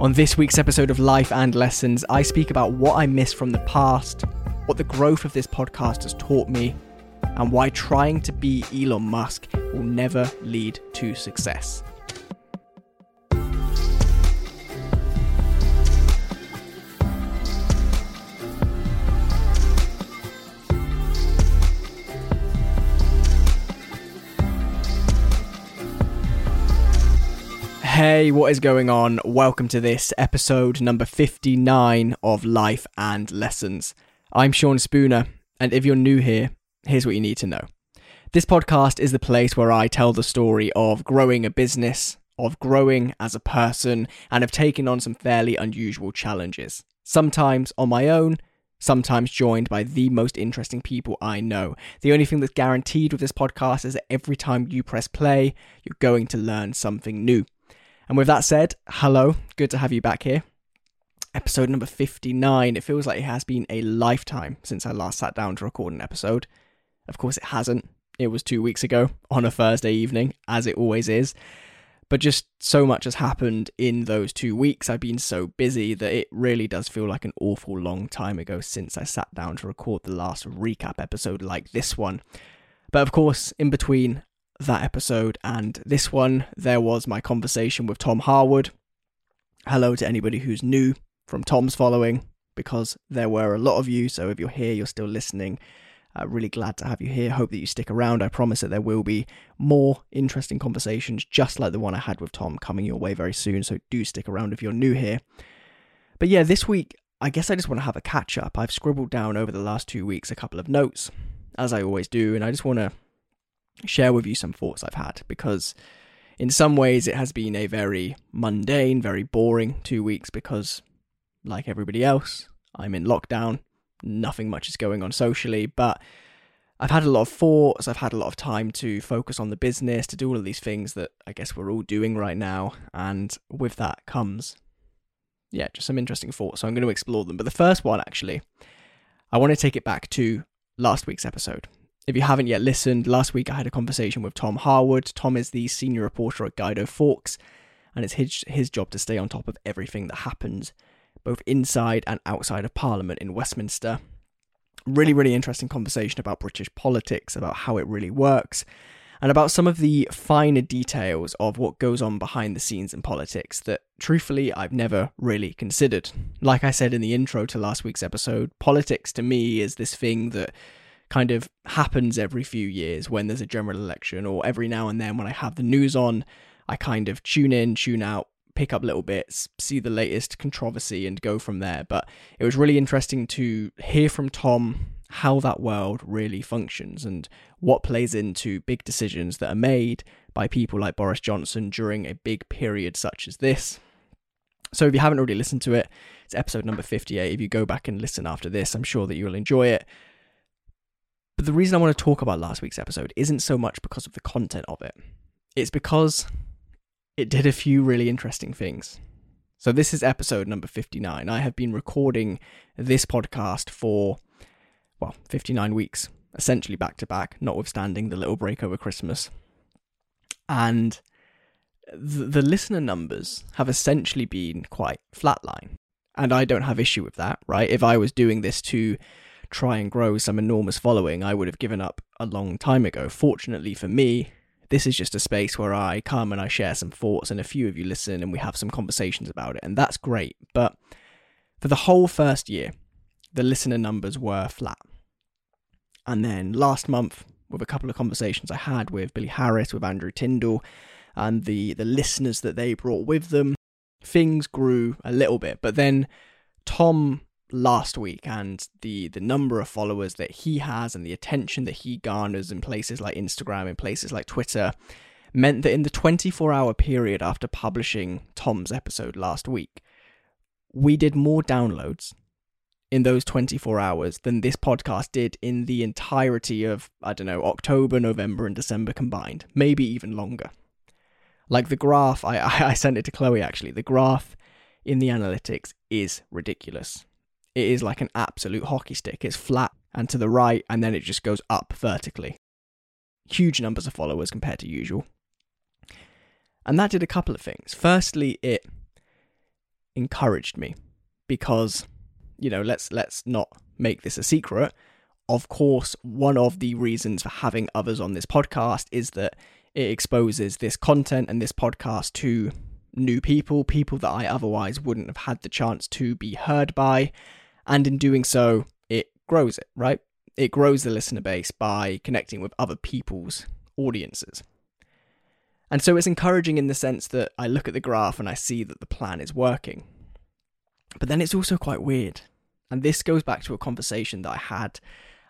On this week's episode of Life and Lessons, I speak about what I missed from the past, what the growth of this podcast has taught me, and why trying to be Elon Musk will never lead to success. Hey, what is going on? Welcome to this episode number 59 of Life and Lessons. I'm Sean Spooner, and if you're new here, here's what you need to know. This podcast is the place where I tell the story of growing a business, of growing as a person, and of taking on some fairly unusual challenges. Sometimes on my own, sometimes joined by the most interesting people I know. The only thing that's guaranteed with this podcast is that every time you press play, you're going to learn something new. And with that said, hello, good to have you back here. Episode number 59. It feels like it has been a lifetime since I last sat down to record an episode. Of course, it hasn't. It was two weeks ago on a Thursday evening, as it always is. But just so much has happened in those two weeks. I've been so busy that it really does feel like an awful long time ago since I sat down to record the last recap episode like this one. But of course, in between, that episode and this one, there was my conversation with Tom Harwood. Hello to anybody who's new from Tom's following, because there were a lot of you. So if you're here, you're still listening. Uh, really glad to have you here. Hope that you stick around. I promise that there will be more interesting conversations, just like the one I had with Tom, coming your way very soon. So do stick around if you're new here. But yeah, this week, I guess I just want to have a catch up. I've scribbled down over the last two weeks a couple of notes, as I always do, and I just want to share with you some thoughts I've had because in some ways it has been a very mundane, very boring two weeks because, like everybody else, I'm in lockdown. Nothing much is going on socially, but I've had a lot of thoughts. I've had a lot of time to focus on the business, to do all of these things that I guess we're all doing right now. And with that comes, yeah, just some interesting thoughts. So I'm going to explore them. But the first one, actually, I want to take it back to last week's episode if you haven't yet listened, last week I had a conversation with Tom Harwood. Tom is the senior reporter at Guido Fawkes, and it's his, his job to stay on top of everything that happens, both inside and outside of Parliament in Westminster. Really, really interesting conversation about British politics, about how it really works, and about some of the finer details of what goes on behind the scenes in politics that, truthfully, I've never really considered. Like I said in the intro to last week's episode, politics to me is this thing that kind of happens every few years when there's a general election, or every now and then when I have the news on, I kind of tune in, tune out, pick up little bits, see the latest controversy, and go from there. But it was really interesting to hear from Tom how that world really functions and what plays into big decisions that are made by people like Boris Johnson during a big period such as this. So if you haven't already listened to it, it's episode number 58. If you go back and listen after this, I'm sure that you'll enjoy it. But the reason I want to talk about last week's episode isn't so much because of the content of it, it's because it did a few really interesting things. So, this is episode number 59. I have been recording this podcast for, well, 59 weeks, essentially back to back, notwithstanding the little break over Christmas. And the, listener numbers have essentially been quite flatline. And I don't have issue with that, right? If I was doing this to try and grow some enormous following, I would have given up a long time ago. Fortunately for me, this is just a space where I come and I share some thoughts, and a few of you listen and we have some conversations about it, and that's great. But for the whole first year, the listener numbers were flat. And then last month, with a couple of conversations I had with Billy Harris, with Andrew Tyndall, and the, the listeners that they brought with them, things grew a little bit. But then Tom last week and the the number of followers that he has and the attention that he garners in places like Instagram and places like Twitter meant that in the 24 hour period after publishing Tom's episode last week we did more downloads in those 24 hours than this podcast did in the entirety of I don't know October, November and December combined, maybe even longer. Like the graph I I sent it to Chloe actually. The graph in the analytics is ridiculous it is like an absolute hockey stick. It's flat and to the right, and then it just goes up vertically. Huge numbers of followers compared to usual. And that did a couple of things. Firstly, it encouraged me because you know let's let's not make this a secret of course one of the reasons for having others on this podcast is that it exposes this content and this podcast to new people people that I otherwise wouldn't have had the chance to be heard by and in doing so it grows it right it grows the listener base by connecting with other people's audiences and so it's encouraging in the sense that I look at the graph and I see that the plan is working. But then it's also quite weird. And this goes back to a conversation that I had.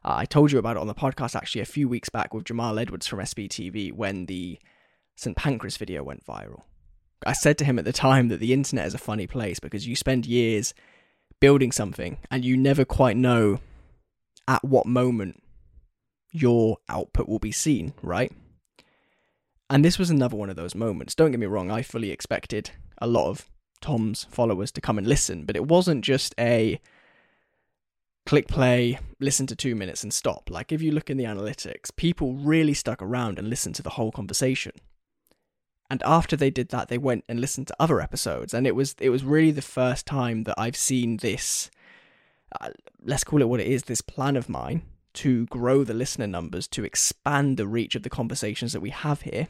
Uh, I told you about it on the podcast actually a few weeks back with Jamal Edwards from SBTV when the St. Pancras video went viral. I said to him at the time that the internet is a funny place because you spend years building something and you never quite know at what moment your output will be seen, right? And this was another one of those moments. Don't get me wrong, I fully expected a lot of Tom's followers to come and listen, but it wasn't just a click play, listen to two minutes and stop. Like if you look in the analytics, people really stuck around and listened to the whole conversation. And after they did that, they went and listened to other episodes, and it was it was really the first time that I've seen this. Uh, let's call it what it is. This plan of mine to grow the listener numbers, to expand the reach of the conversations that we have here.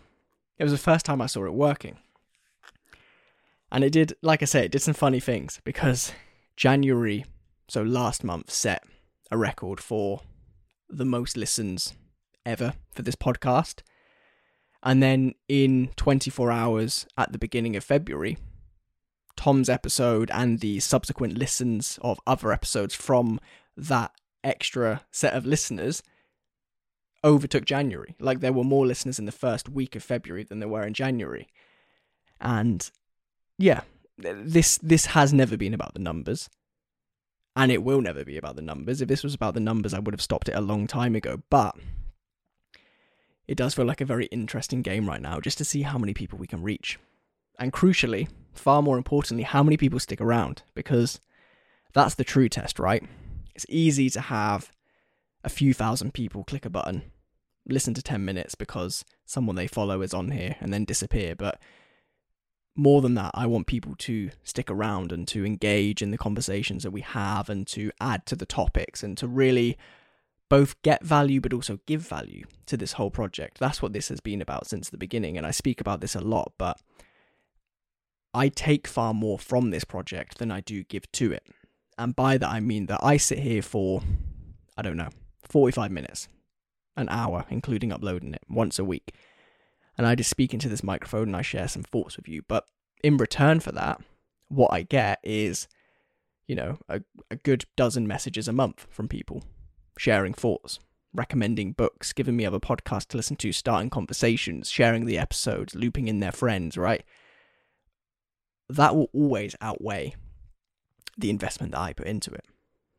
It was the first time I saw it working. And it did, like I said, it did some funny things because January, so last month, set a record for the most listens ever for this podcast. And then in 24 hours at the beginning of February, Tom's episode and the subsequent listens of other episodes from that extra set of listeners overtook January. Like there were more listeners in the first week of February than there were in January. And yeah, this this has never been about the numbers. And it will never be about the numbers. If this was about the numbers, I would have stopped it a long time ago. But it does feel like a very interesting game right now, just to see how many people we can reach. And crucially, far more importantly, how many people stick around, because that's the true test, right? It's easy to have a few thousand people click a button, listen to 10 minutes because someone they follow is on here and then disappear. But more than that, I want people to stick around and to engage in the conversations that we have and to add to the topics and to really both get value but also give value to this whole project. That's what this has been about since the beginning. And I speak about this a lot, but I take far more from this project than I do give to it. And by that, I mean that I sit here for, I don't know, 45 minutes, an hour, including uploading it once a week. And I just speak into this microphone and I share some thoughts with you. But in return for that, what I get is, you know, a, a good dozen messages a month from people sharing thoughts, recommending books, giving me other podcasts to listen to, starting conversations, sharing the episodes, looping in their friends, right? That will always outweigh the investment that I put into it.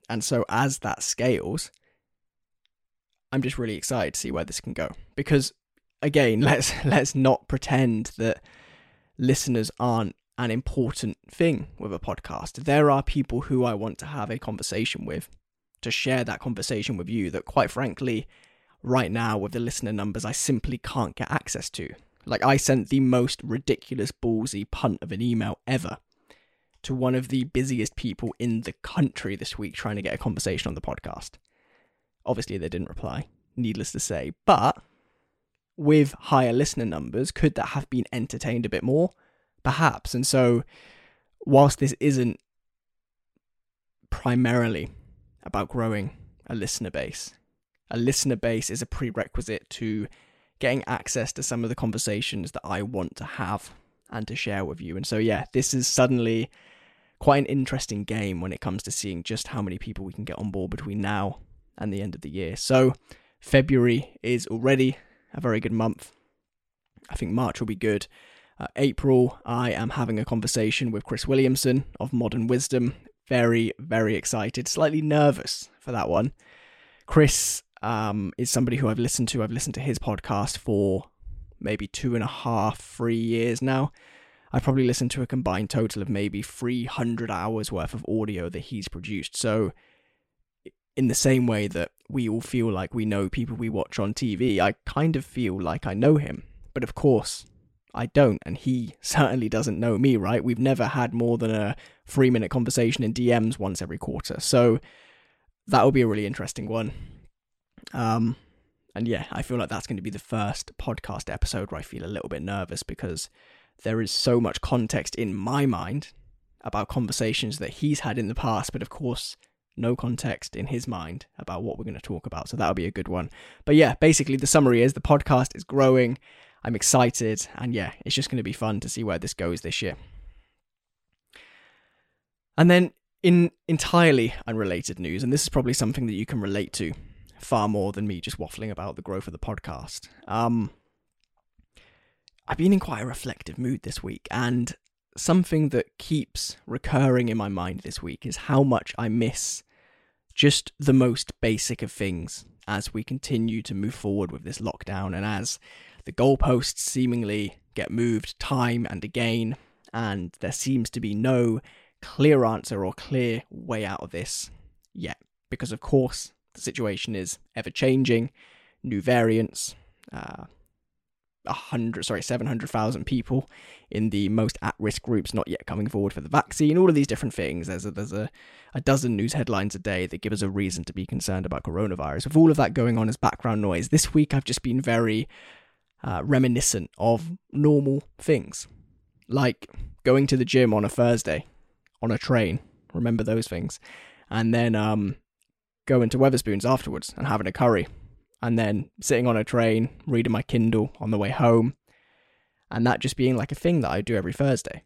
And so as that scales, I'm just really excited to see where this can go. Because again, let's let's not pretend that listeners aren't an important thing with a podcast. There are people who I want to have a conversation with, to share that conversation with you that quite frankly, right now with the listener numbers I simply can't get access to. Like I sent the most ridiculous ballsy punt of an email ever to one of the busiest people in the country this week trying to get a conversation on the podcast. Obviously, they didn't reply, needless to say. But with higher listener numbers, could that have been entertained a bit more? Perhaps. And so, whilst this isn't primarily about growing a listener base, a listener base is a prerequisite to getting access to some of the conversations that I want to have and to share with you. And so, yeah, this is suddenly quite an interesting game when it comes to seeing just how many people we can get on board between now and the end of the year. So, February is already a very good month. I think March will be good. Uh, April, I am having a conversation with Chris Williamson of Modern Wisdom. Very, very excited, slightly nervous for that one. Chris um, is somebody who I've listened to. I've listened to his podcast for maybe two and a half, three years now. I probably listened to a combined total of maybe 300 hours worth of audio that he's produced. So, in the same way that we all feel like we know people we watch on TV, I kind of feel like I know him. But of course, I don't, and he certainly doesn't know me, right? We've never had more than a three minute conversation in DMs once every quarter. So that will be a really interesting one. Um, and yeah, I feel like that's going to be the first podcast episode where I feel a little bit nervous because there is so much context in my mind about conversations that he's had in the past, but of course, no context in his mind about what we're going to talk about. So that'll be a good one. But yeah, basically, the summary is the podcast is growing. I'm excited, and yeah, it's just going to be fun to see where this goes this year. And then, in entirely unrelated news, and this is probably something that you can relate to far more than me just waffling about the growth of the podcast. Um, I've been in quite a reflective mood this week, and something that keeps recurring in my mind this week is how much I miss just the most basic of things as we continue to move forward with this lockdown and as the goalposts seemingly get moved time and again, and there seems to be no clear answer or clear way out of this yet. Because, of course, the situation is ever changing, new variants, uh, a hundred, sorry, seven hundred thousand people in the most at-risk groups not yet coming forward for the vaccine. All of these different things. There's a, there's a, a dozen news headlines a day that give us a reason to be concerned about coronavirus. With all of that going on as background noise, this week I've just been very uh, reminiscent of normal things, like going to the gym on a Thursday on a train. Remember those things, and then um, going to Wetherspoons afterwards and having a curry and then sitting on a train, reading my Kindle on the way home, and that just being like a thing that I do every Thursday.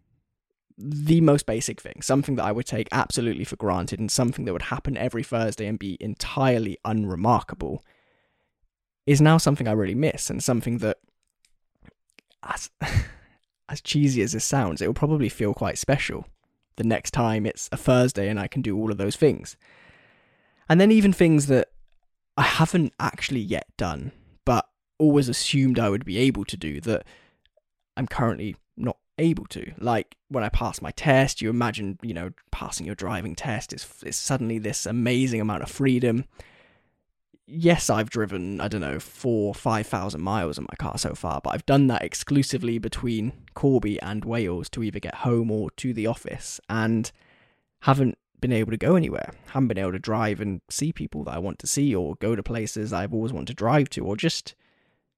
The most basic thing, something that I would take absolutely for granted, and something that would happen every Thursday and be entirely unremarkable, is now something I really miss, and something that, as, as cheesy as this sounds, it will probably feel quite special the next time it's a Thursday and I can do all of those things. And then even things that I haven't actually yet done, but always assumed I would be able to do that I'm currently not able to. Like when I pass my test, you imagine, you know, passing your driving test is, is suddenly this amazing amount of freedom. Yes, I've driven, I don't know, four, 5,000 miles in my car so far, but I've done that exclusively between Corby and Wales to either get home or to the office and haven't been able to go anywhere. Haven't been able to drive and see people that I want to see or go to places I've always wanted to drive to or just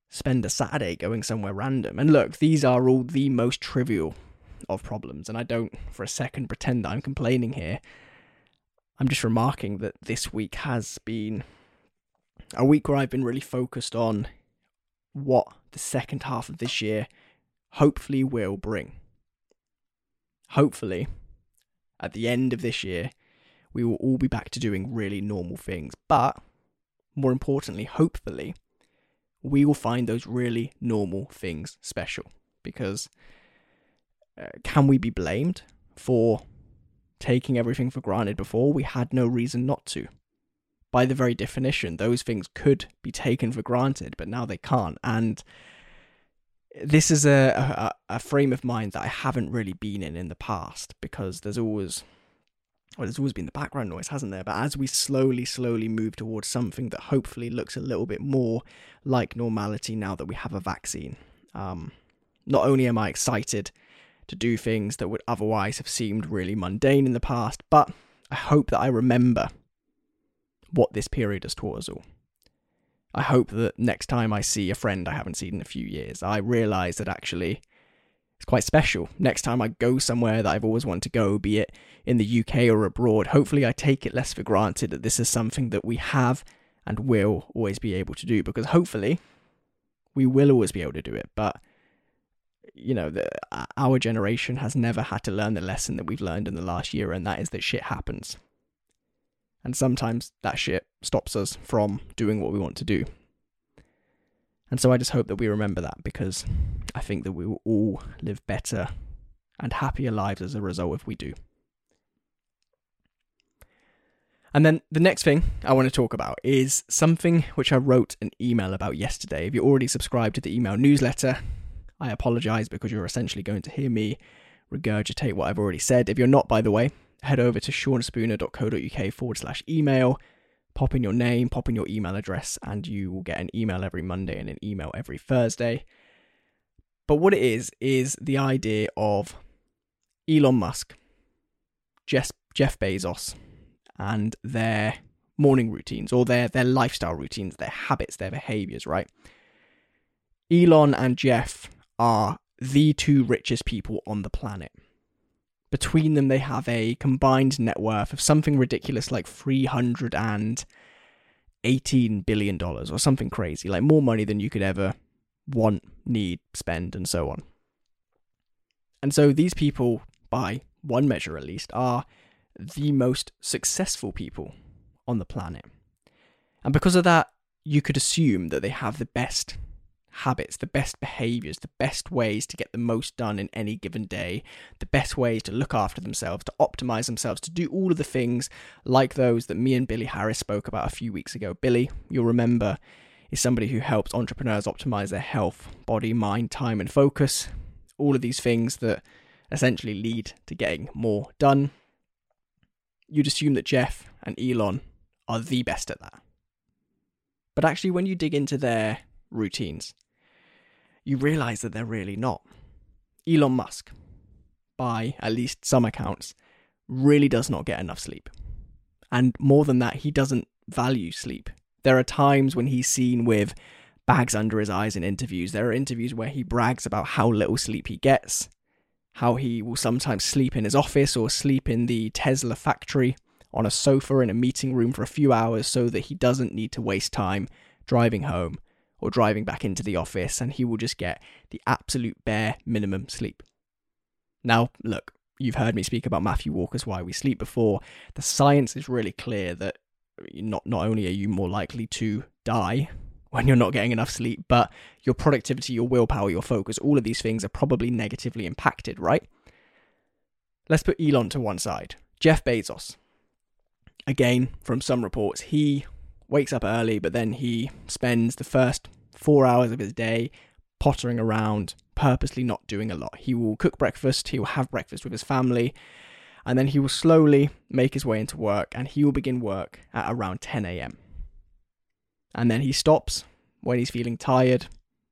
spend a Saturday going somewhere random. And look, these are all the most trivial of problems, and I don't for a second pretend that I'm complaining here. I'm just remarking that this week has been a week where I've been really focused on what the second half of this year hopefully will bring. Hopefully, at the end of this year, we will all be back to doing really normal things. But more importantly, hopefully, we will find those really normal things special. Because uh, can we be blamed for taking everything for granted before? We had no reason not to. By the very definition, those things could be taken for granted, but now they can't. And this is a, a, a frame of mind that I haven't really been in in the past because there's always well, there's always been the background noise, hasn't there? But as we slowly, slowly move towards something that hopefully looks a little bit more like normality now that we have a vaccine, um, not only am I excited to do things that would otherwise have seemed really mundane in the past, but I hope that I remember what this period has taught us all. I hope that next time I see a friend I haven't seen in a few years, I realise that actually it's quite special. Next time I go somewhere that I've always wanted to go, be it in the UK or abroad, hopefully I take it less for granted that this is something that we have and will always be able to do because hopefully we will always be able to do it. But you know, the, our generation has never had to learn the lesson that we've learned in the last year, and that is that shit happens. And sometimes that shit stops us from doing what we want to do. And so I just hope that we remember that because I think that we will all live better and happier lives as a result if we do. And then the next thing I want to talk about is something which I wrote an email about yesterday. If you're already subscribed to the email newsletter, I apologize because you're essentially going to hear me regurgitate what I've already said. If you're not, by the way, head over to seanspooner.co.uk forward slash email, pop in your name, pop in your email address, and you will get an email every Monday and an email every Thursday. But what it is, is the idea of Elon Musk, Jeff, Jeff Bezos, and their morning routines or their, their lifestyle routines, their habits, their behaviors, right? Elon and Jeff are the two richest people on the planet. Between them, they have a combined net worth of something ridiculous like $318 billion or something crazy, like more money than you could ever want, need, spend, and so on. And so these people, by one measure at least, are the most successful people on the planet. And because of that, you could assume that they have the best habits, the best behaviors, the best ways to get the most done in any given day, the best ways to look after themselves, to optimize themselves, to do all of the things like those that me and Billy Harris spoke about a few weeks ago. Billy, you'll remember, is somebody who helps entrepreneurs optimize their health, body, mind, time, and focus. All of these things that essentially lead to getting more done. You'd assume that Jeff and Elon are the best at that. But actually, when you dig into their routines, you realize that they're really not. Elon Musk, by at least some accounts, really does not get enough sleep. And more than that, he doesn't value sleep. There are times when he's seen with bags under his eyes in interviews. There are interviews where he brags about how little sleep he gets, how he will sometimes sleep in his office or sleep in the Tesla factory on a sofa in a meeting room for a few hours so that he doesn't need to waste time driving home or driving back into the office and he will just get the absolute bare minimum sleep. Now, look, you've heard me speak about Matthew Walker's Why We Sleep before. The science is really clear that not not only are you more likely to die when you're not getting enough sleep, but your productivity, your willpower, your focus, all of these things are probably negatively impacted, right? Let's put Elon to one side. Jeff Bezos. Again, from some reports, he wakes up early, but then he spends the first four hours of his day pottering around, purposely not doing a lot. He will cook breakfast, he will have breakfast with his family, and then he will slowly make his way into work and he will begin work at around 10 a.m. And then he stops when he's feeling tired,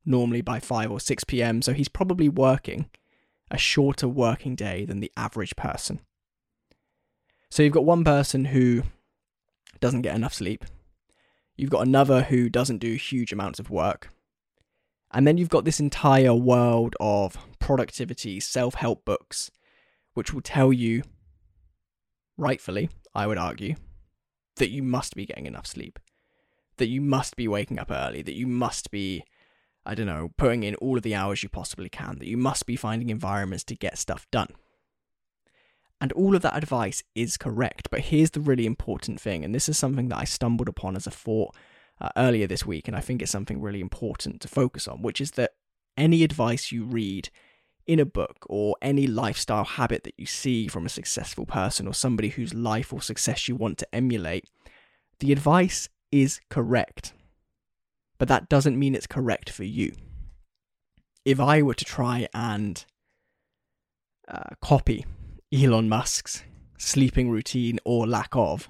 normally by 5 or 6 p.m. So he's probably working a shorter working day than the average person. So you've got one person who doesn't get enough sleep, You've got another who doesn't do huge amounts of work. And then you've got this entire world of productivity, self help books, which will tell you, rightfully, I would argue, that you must be getting enough sleep, that you must be waking up early, that you must be, I don't know, putting in all of the hours you possibly can, that you must be finding environments to get stuff done. And all of that advice is correct. But here's the really important thing, and this is something that I stumbled upon as a thought uh, earlier this week, and I think it's something really important to focus on, which is that any advice you read in a book or any lifestyle habit that you see from a successful person or somebody whose life or success you want to emulate, the advice is correct. But that doesn't mean it's correct for you. If I were to try and uh, copy Elon Musk's sleeping routine or lack of,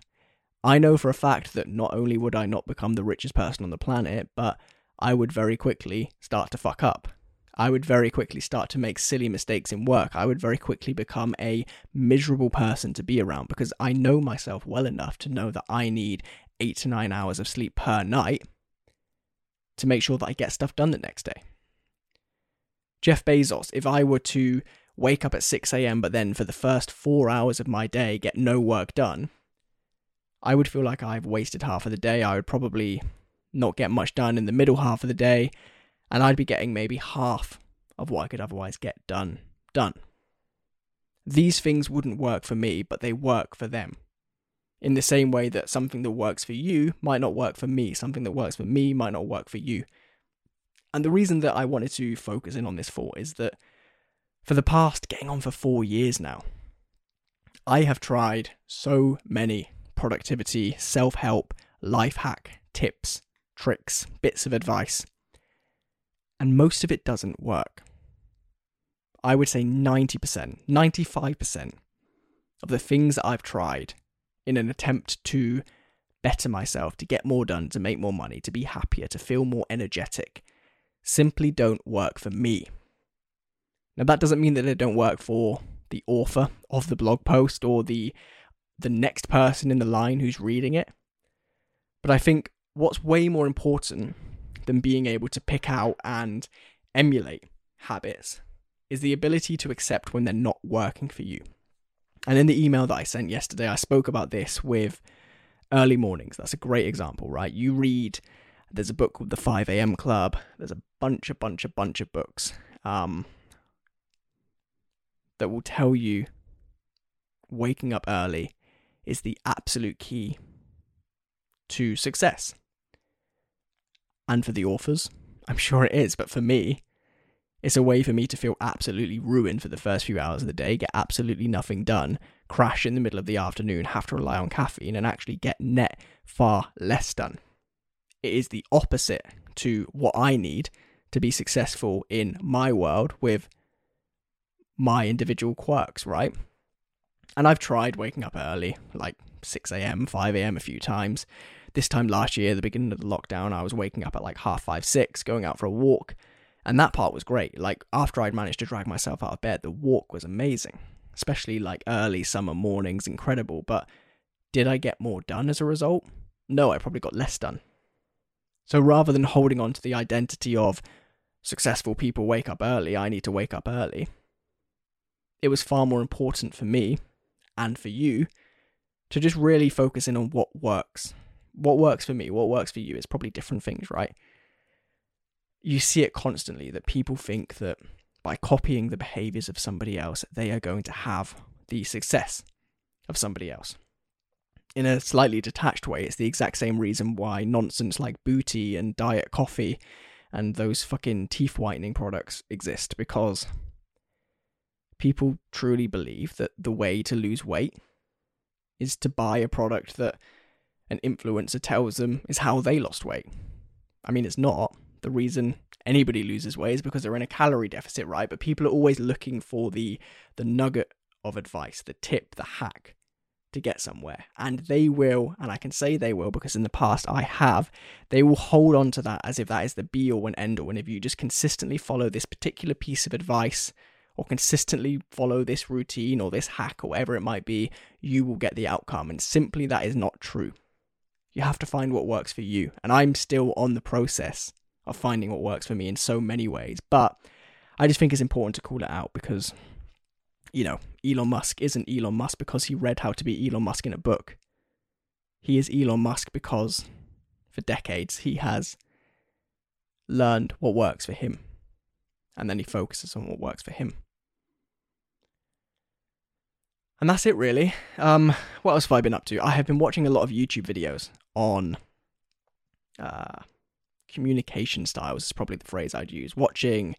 I know for a fact that not only would I not become the richest person on the planet, but I would very quickly start to fuck up. I would very quickly start to make silly mistakes in work. I would very quickly become a miserable person to be around because I know myself well enough to know that I need eight to nine hours of sleep per night to make sure that I get stuff done the next day. Jeff Bezos, if I were to wake up at 6 a.m., but then for the first four hours of my day get no work done, I would feel like I've wasted half of the day. I would probably not get much done in the middle half of the day, and I'd be getting maybe half of what I could otherwise get done done. These things wouldn't work for me, but they work for them. In the same way that something that works for you might not work for me, something that works for me might not work for you. And the reason that I wanted to focus in on this for is that for the past getting on for four years now, I have tried so many productivity, self help, life hack tips, tricks, bits of advice, and most of it doesn't work. I would say 90%, 95% of the things that I've tried in an attempt to better myself, to get more done, to make more money, to be happier, to feel more energetic, simply don't work for me. Now that doesn't mean that they don't work for the author of the blog post or the the next person in the line who's reading it. But I think what's way more important than being able to pick out and emulate habits is the ability to accept when they're not working for you. And in the email that I sent yesterday, I spoke about this with early mornings. That's a great example, right? You read, there's a book called The 5 a.m. Club, there's a bunch, a bunch, a bunch of books um, that will tell you waking up early is the absolute key to success. And for the authors, I'm sure it is, but for me, it's a way for me to feel absolutely ruined for the first few hours of the day, get absolutely nothing done, crash in the middle of the afternoon, have to rely on caffeine, and actually get net far less done. It is the opposite to what I need to be successful in my world with my individual quirks, right? And I've tried waking up early, like 6 a.m., 5 a.m. a few times. This time last year, the beginning of the lockdown, I was waking up at like half five, six, going out for a walk. And that part was great. Like after I'd managed to drag myself out of bed, the walk was amazing, especially like early summer mornings, incredible. But did I get more done as a result? No, I probably got less done. So rather than holding on to the identity of successful people wake up early, I need to wake up early, it was far more important for me and for you to just really focus in on what works. What works for me, what works for you is probably different things, right? You see it constantly that people think that by copying the behaviors of somebody else, they are going to have the success of somebody else. In a slightly detached way, it's the exact same reason why nonsense like booty and diet coffee and those fucking teeth whitening products exist because people truly believe that the way to lose weight is to buy a product that an influencer tells them is how they lost weight. I mean, it's not. The reason anybody loses weight is because they're in a calorie deficit, right? But people are always looking for the the nugget of advice, the tip, the hack to get somewhere. And they will, and I can say they will because in the past I have, they will hold on to that as if that is the be all and end all. And if you just consistently follow this particular piece of advice, or consistently follow this routine or this hack or whatever it might be, you will get the outcome. And simply that is not true. You have to find what works for you. And I'm still on the process of finding what works for me in so many ways. But I just think it's important to call it out because, you know, Elon Musk isn't Elon Musk because he read how to be Elon Musk in a book. He is Elon Musk because for decades he has learned what works for him. And then he focuses on what works for him. And that's it, really. Um, what else have I been up to? I have been watching a lot of YouTube videos on uh, communication styles, is probably the phrase I'd use. Watching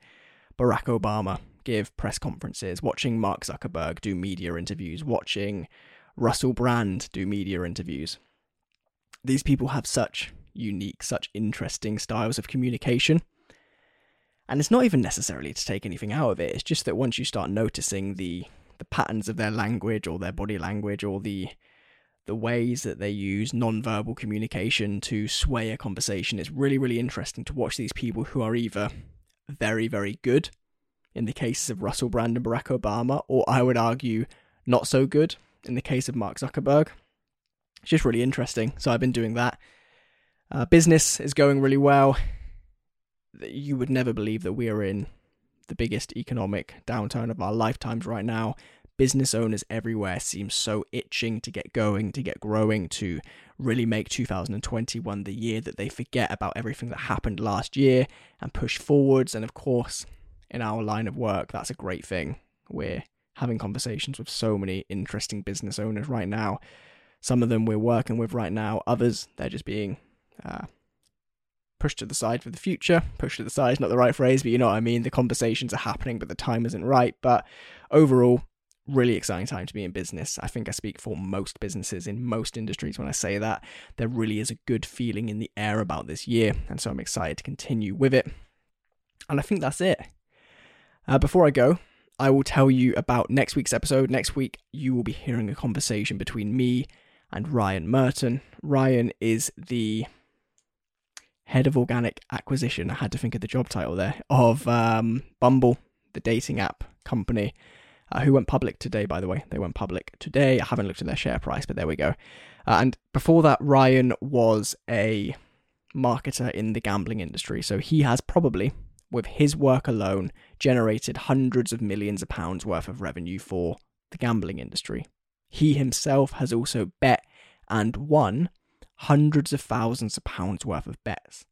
Barack Obama give press conferences, watching Mark Zuckerberg do media interviews, watching Russell Brand do media interviews. These people have such unique, such interesting styles of communication. And it's not even necessarily to take anything out of it, it's just that once you start noticing the the patterns of their language or their body language or the the ways that they use non-verbal communication to sway a conversation. It's really, really interesting to watch these people who are either very, very good in the cases of Russell Brand and Barack Obama, or I would argue not so good in the case of Mark Zuckerberg. It's just really interesting. So I've been doing that. Uh, business is going really well. You would never believe that we are in the biggest economic downturn of our lifetimes right now. Business owners everywhere seem so itching to get going, to get growing, to really make 2021 the year that they forget about everything that happened last year and push forwards. And of course, in our line of work, that's a great thing. We're having conversations with so many interesting business owners right now. Some of them we're working with right now, others, they're just being uh, pushed to the side for the future. Pushed to the side is not the right phrase, but you know what I mean. The conversations are happening, but the time isn't right. But overall, really exciting time to be in business. I think I speak for most businesses in most industries when I say that. There really is a good feeling in the air about this year, and so I'm excited to continue with it. And I think that's it. Uh, before I go, I will tell you about next week's episode. Next week, you will be hearing a conversation between me and Ryan Merton. Ryan is the head of organic acquisition. I had to think of the job title there of um, Bumble, the dating app company, uh, who went public today, by the way. They went public today. I haven't looked at their share price, but there we go. Uh, and before that, Ryan was a marketer in the gambling industry. So he has probably, with his work alone, generated hundreds of millions of pounds worth of revenue for the gambling industry. He himself has also bet and won hundreds of thousands of pounds worth of bets.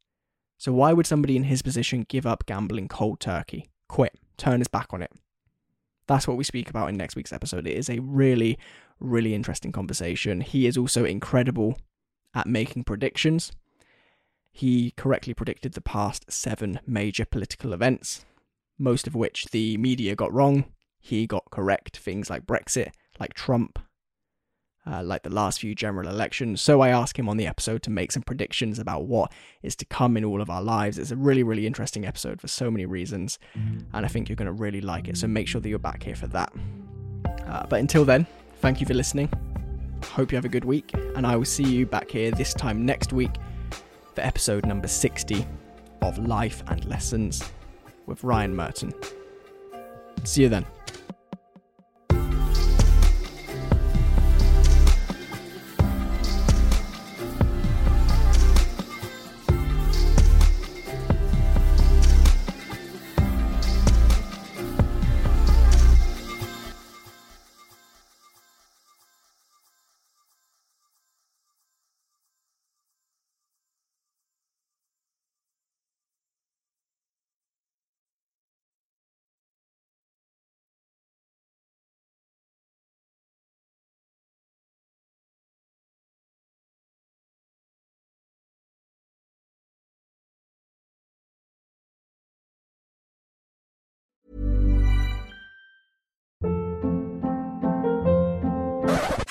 So why would somebody in his position give up gambling cold turkey, quit, turn his back on it? That's what we speak about in next week's episode. It is a really, really interesting conversation. He is also incredible at making predictions. He correctly predicted the past seven major political events, most of which the media got wrong. He got correct things like Brexit, like Trump, uh, like the last few general elections. So I asked him on the episode to make some predictions about what is to come in all of our lives. It's a really, really interesting episode for so many reasons, and I think you're going to really like it. So make sure that you're back here for that. Uh, but until then, thank you for listening. Hope you have a good week, and I will see you back here this time next week for episode number 60 of Life and Lessons with Ryan Merton. See you then.